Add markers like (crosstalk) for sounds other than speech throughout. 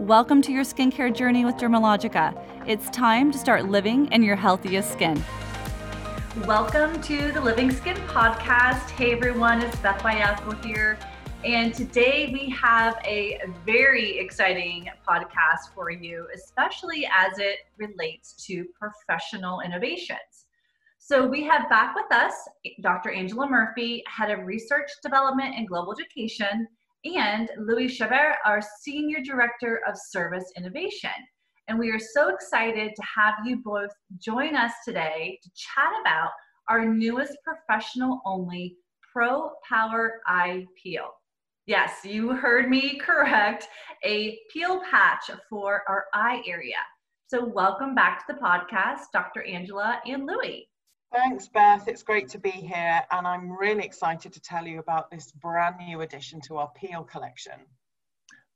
Welcome to your skincare journey with Dermalogica. It's time to start living in your healthiest skin. Welcome to the Living Skin Podcast. Hey everyone, it's Beth Bayako here. And today we have a very exciting podcast for you, especially as it relates to professional innovations. So we have back with us Dr. Angela Murphy, Head of Research Development and Global Education, and Louis Chabert, our Senior Director of Service Innovation. And we are so excited to have you both join us today to chat about our newest professional only Pro Power Eye Peel. Yes, you heard me correct. A peel patch for our eye area. So, welcome back to the podcast, Dr. Angela and Louis. Thanks, Beth. It's great to be here, and I'm really excited to tell you about this brand new addition to our peel collection.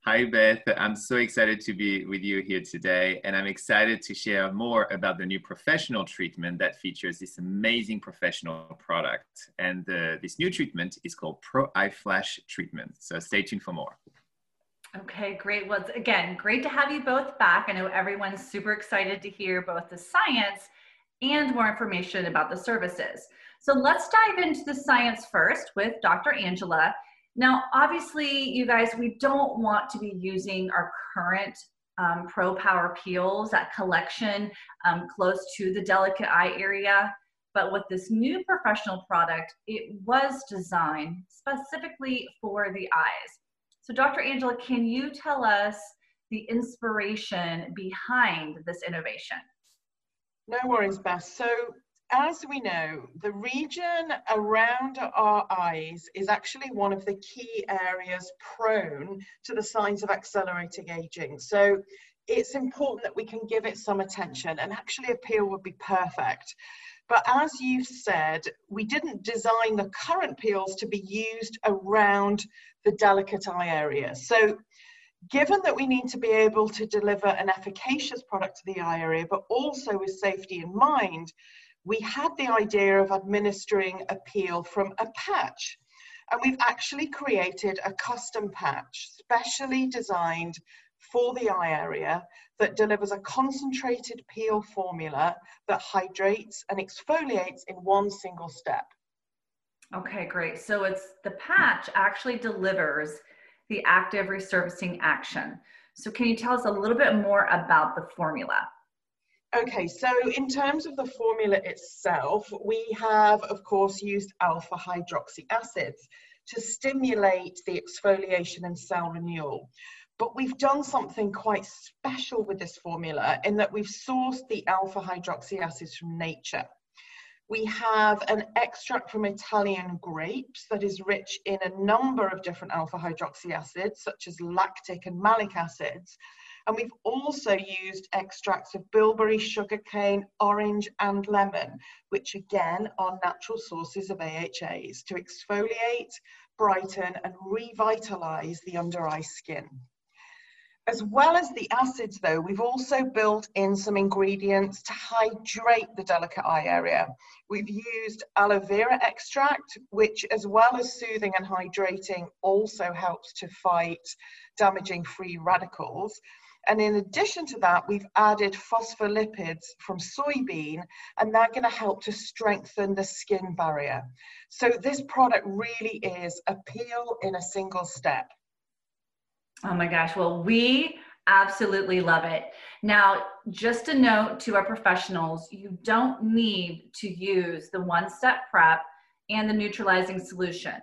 Hi, Beth. I'm so excited to be with you here today, and I'm excited to share more about the new professional treatment that features this amazing professional product. And uh, this new treatment is called Pro Eye Flash Treatment. So stay tuned for more. Okay, great. Well, again, great to have you both back. I know everyone's super excited to hear both the science and more information about the services. So let's dive into the science first with Dr. Angela. Now, obviously, you guys, we don't want to be using our current um, Pro Power peels, that collection um, close to the delicate eye area. But with this new professional product, it was designed specifically for the eyes. So, Dr. Angela, can you tell us the inspiration behind this innovation? No worries, Beth. So as we know, the region around our eyes is actually one of the key areas prone to the signs of accelerating aging. So it's important that we can give it some attention and actually a peel would be perfect. But as you've said, we didn't design the current peels to be used around the delicate eye area. So given that we need to be able to deliver an efficacious product to the area, but also with safety in mind, we had the idea of administering a peel from a patch. And we've actually created a custom patch specially designed for the eye area that delivers a concentrated peel formula that hydrates and exfoliates in one single step. Okay, great. So it's the patch actually delivers the active resurfacing action. So can you tell us a little bit more about the formula? Okay, so in terms of the formula itself, we have, of course, used alpha hydroxy acids to stimulate the exfoliation and cell renewal. But we've done something quite special with this formula in that we've sourced the alpha hydroxy acids from nature. We have an extract from Italian grapes that is rich in a number of different alpha hydroxy acids, such as lactic and malic acids. And we've also used extracts of bilberry, sugarcane, orange, and lemon, which again are natural sources of AHAs to exfoliate, brighten, and revitalize the under eye skin. As well as the acids though, we've also built in some ingredients to hydrate the delicate eye area. We've used aloe vera extract, which as well as soothing and hydrating also helps to fight damaging free radicals. And in addition to that, we've added phospholipids from soybean, and they're going to help to strengthen the skin barrier. So this product really is a peel in a single step. Oh my gosh. Well, we absolutely love it. Now, just a note to our professionals you don't need to use the one step prep and the neutralizing solution,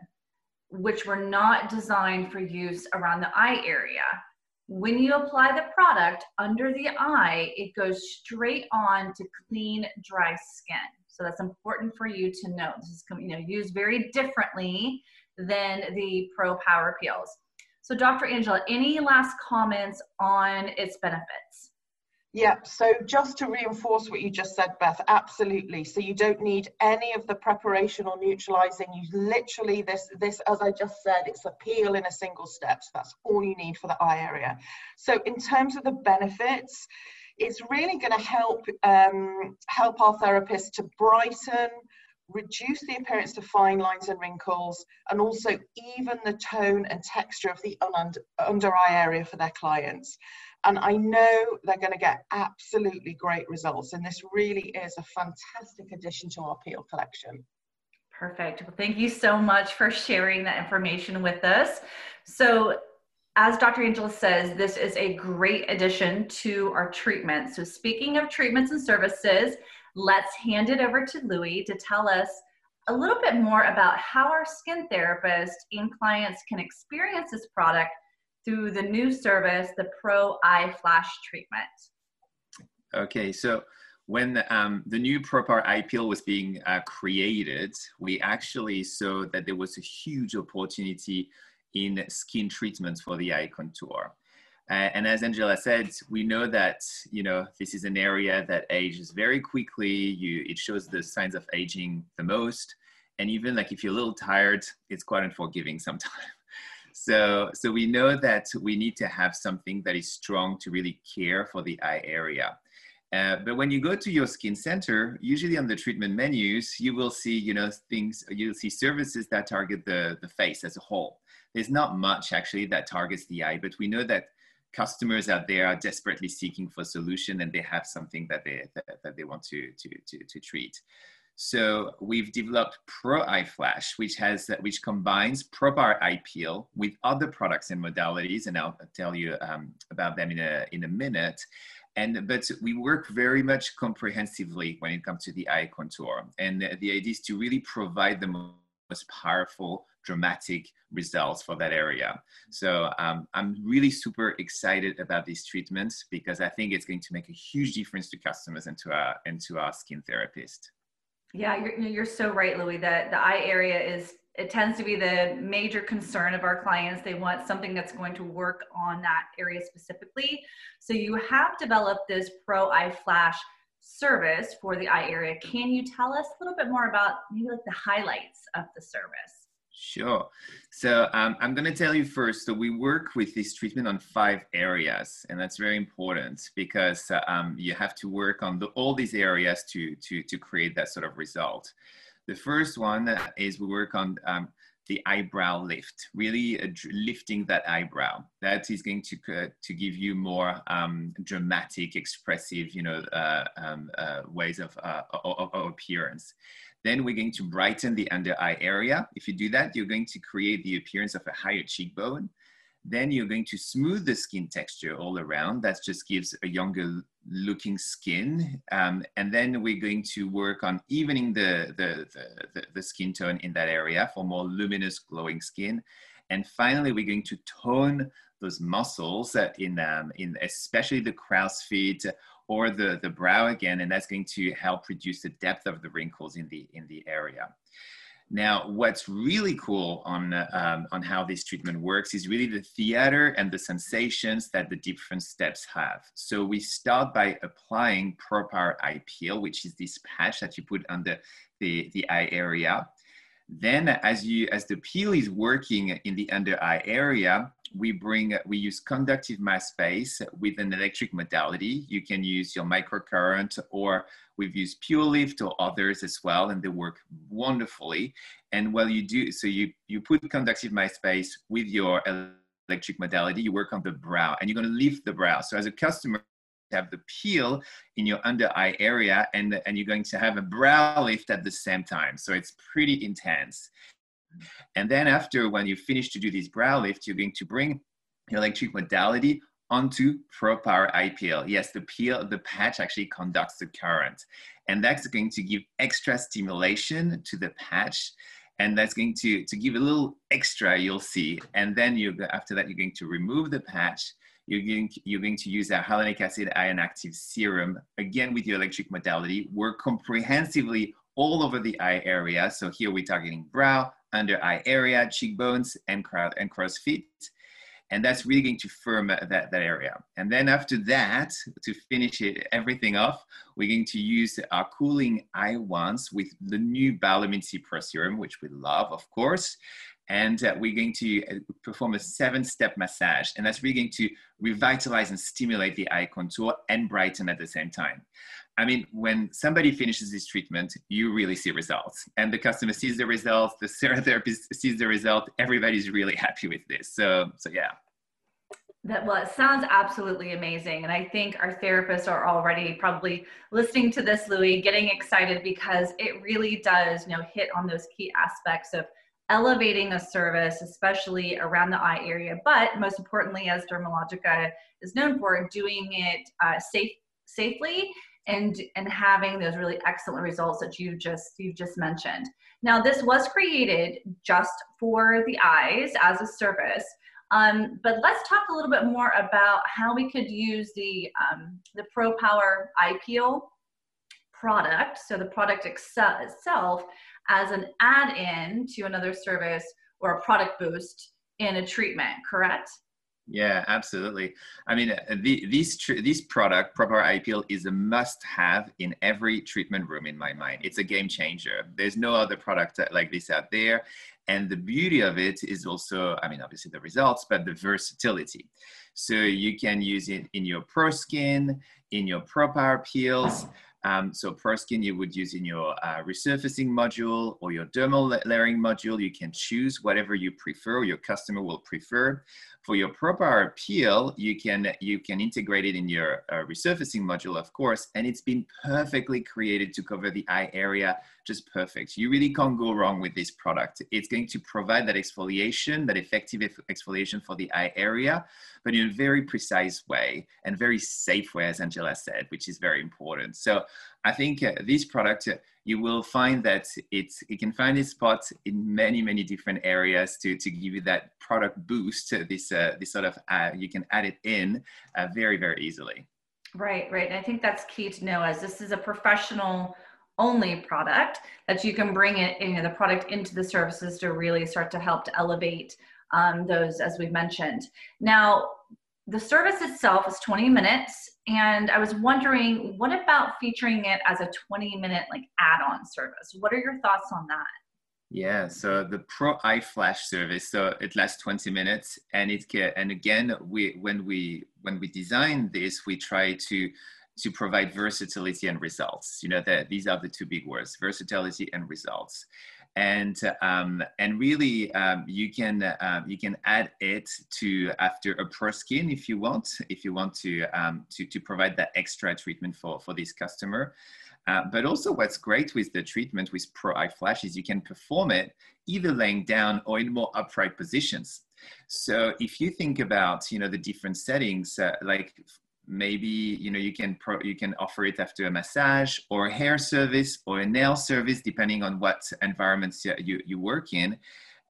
which were not designed for use around the eye area. When you apply the product under the eye, it goes straight on to clean, dry skin. So that's important for you to know. This is you know used very differently than the Pro Power Peels. So, Dr. Angela, any last comments on its benefits? Yeah, so just to reinforce what you just said, Beth, absolutely. So you don't need any of the preparation or neutralizing. You literally, this, this, as I just said, it's a peel in a single step. So that's all you need for the eye area. So in terms of the benefits, it's really going to help um, help our therapists to brighten, reduce the appearance of fine lines and wrinkles, and also even the tone and texture of the under, eye area for their clients. And I know they're going to get absolutely great results. And this really is a fantastic addition to our Peel collection. Perfect. Well, thank you so much for sharing that information with us. So, as Dr. Angela says, this is a great addition to our treatment. So, speaking of treatments and services, let's hand it over to Louie to tell us a little bit more about how our skin therapists and clients can experience this product through the new service, the Pro Eye Flash treatment. Okay, so when um, the new ProPower Eye Peel was being uh, created, we actually saw that there was a huge opportunity in skin treatments for the eye contour. And as Angela said, we know that you know this is an area that ages very quickly. You, it shows the signs of aging the most, and even like if you're a little tired, it's quite unforgiving sometimes. (laughs) So, so we know that we need to have something that is strong to really care for the eye area. Uh, but when you go to your skin center, usually on the treatment menus, you will see, you know, things, you'll see services that target the, the face as a whole. There's not much actually that targets the eye, but we know that customers out there are desperately seeking for solution and they have something that they, that, that they want to, to, to, to treat. So we've developed Pro Eye Flash, which has which combines ProPower Peel with other products and modalities, and I'll tell you um, about them in a in a minute. And but we work very much comprehensively when it comes to the eye contour, and the idea is to really provide the most powerful dramatic results for that area. So um, I'm really super excited about these treatments because I think it's going to make a huge difference to customers and to our and to our skin therapist. Yeah, you're, you're so right, Louie. That the eye area is it tends to be the major concern of our clients. They want something that's going to work on that area specifically. So you have developed this Pro Eye Flash service for the eye area. Can you tell us a little bit more about maybe like the highlights of the service? Sure. So um, I'm going to tell you first. So we work with this treatment on five areas, and that's very important because uh, um, you have to work on the, all these areas to to to create that sort of result. The first one is we work on um, the eyebrow lift, really uh, lifting that eyebrow. That is going to uh, to give you more um, dramatic, expressive, you know, uh, um, uh, ways of, uh, of, of appearance. Then we're going to brighten the under eye area. If you do that, you're going to create the appearance of a higher cheekbone. Then you're going to smooth the skin texture all around. That just gives a younger looking skin. Um, and then we're going to work on evening the, the, the, the, skin tone in that area for more luminous glowing skin. And finally, we're going to tone those muscles in, um, in especially the crow's feet or the, the brow again, and that's going to help reduce the depth of the wrinkles in the, in the area. Now, what's really cool on, um, on how this treatment works is really the theater and the sensations that the different steps have. So we start by applying Eye Peel, which is this patch that you put under the, the eye area. Then as, you, as the peel is working in the under eye area, we bring, we use conductive mask space with an electric modality. You can use your microcurrent or we've used Pure Lift or others as well, and they work wonderfully. And while you do, so you, you put conductive mask space with your electric modality, you work on the brow and you're gonna lift the brow. So as a customer, have the peel in your under eye area and, and you're going to have a brow lift at the same time. So it's pretty intense. And then after, when you finish to do this brow lift, you're going to bring your electric modality onto ProPower Eye Peel. Yes, the peel, the patch actually conducts the current. And that's going to give extra stimulation to the patch. And that's going to, to give a little extra, you'll see. And then you after that, you're going to remove the patch. You're going, you're going to use our hyaluronic acid iron active serum, again with your electric modality, work comprehensively all over the eye area. So here we're targeting brow, under eye area, cheekbones, and, crowd, and crow's feet. and that's really going to firm that, that area. And then after that, to finish it, everything off, we're going to use our cooling eye wands with the new Biolumin C Pro Serum, which we love, of course. And uh, we're going to uh, perform a seven step massage. And that's really going to revitalize and stimulate the eye contour and brighten at the same time. I mean, when somebody finishes this treatment, you really see results. And the customer sees the results, the therapist sees the result. Everybody's really happy with this. So, so yeah. That well, it sounds absolutely amazing. And I think our therapists are already probably listening to this, Louis, getting excited because it really does, you know, hit on those key aspects of elevating a service, especially around the eye area, but most importantly, as Dermalogica is known for, doing it uh, safe, safely and and having those really excellent results that you just you've just mentioned. Now, this was created just for the eyes as a service. Um, but let's talk a little bit more about how we could use the um, the Pro Power Eye Peel product, so the product itself, as an add-in to another service or a product boost in a treatment. Correct? Yeah, absolutely. I mean, uh, the, this tr- this product, ProPower Peel, is a must-have in every treatment room in my mind. It's a game changer. There's no other product like this out there, and the beauty of it is also, I mean, obviously the results, but the versatility. So you can use it in your Pro Skin, in your Pro Power Peels. Um, so Skin, you would use in your uh, resurfacing module or your dermal layering module. You can choose whatever you prefer, your customer will prefer. For your Pro Power peel, you can you can integrate it in your uh, resurfacing module, of course, and it's been perfectly created to cover the eye area, just perfect. You really can't go wrong with this product. It's going to provide that exfoliation, that effective exfoliation for the eye area, but in a very precise way and very safe way, as Angela said, which is very important. So I think uh, this product, uh, you will find that it's, it can find its spot in many, many different areas to, to give you that product boost. Uh, this, uh, this sort of, uh, you can add it in uh, very, very easily. Right, right. And I think that's key to know as this is a professional only product that you can bring it, you know, the product into the services to really start to help to elevate um, those as we've mentioned. Now, the service itself is 20 minutes and i was wondering what about featuring it as a 20 minute like add-on service what are your thoughts on that yeah so the pro eye flash service so it lasts 20 minutes and it can and again we when we when we design this we try to to provide versatility and results you know that these are the two big words versatility and results and um, and really um, you can um, you can add it to after a pro skin if you want if you want to um, to to provide that extra treatment for for this customer. Uh, but also what's great with the treatment with Pro Eye Flash is you can perform it either laying down or in more upright positions. So if you think about, you know, the different settings, uh, like maybe you know you can pro- you can offer it after a massage or a hair service or a nail service depending on what environments you, you work in.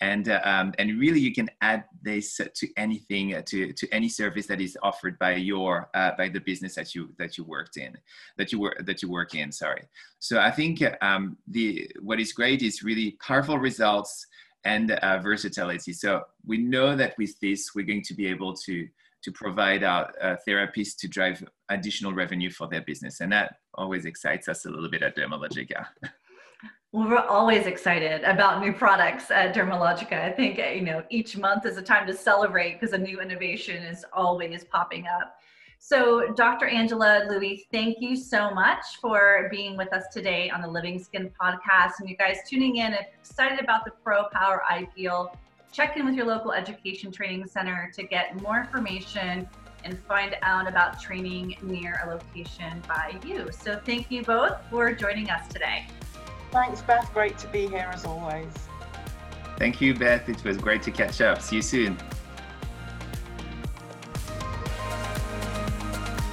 And uh, um, and really you can add this to anything uh, to to any service that is offered by your uh, by the business that you that you worked in that you work that you work in sorry. So i think um, the what is great is really powerful results and uh, versatility. So we know that with this we're going to be able to to provide our uh, therapists to drive additional revenue for their business. And that always excites us a little bit at Dermalogica. (laughs) Well, we're always excited about new products at Dermalogica. I think, you know, each month is a time to celebrate because a new innovation is always popping up. So, Dr. Angela Louis, thank you so much for being with us today on the Living Skin podcast. And you guys tuning in, excited about the Pro Power Eye Peel check in with your local education training center to get more information and find out about training near a location by you. So thank you both for joining us today. Thanks, Beth. Great to be here as always. Thank you, Beth. It was great to catch up. See you soon.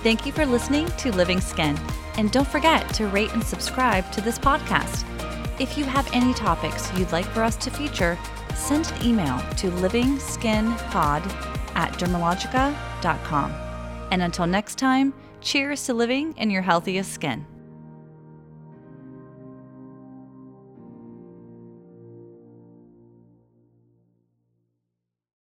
Thank you for listening to Living Skin. And don't forget to rate and subscribe to this podcast. If you have any topics you'd like for us to feature, send an email to livingskinpod at dermalogica.com. And until next time, cheers to living in your healthiest skin.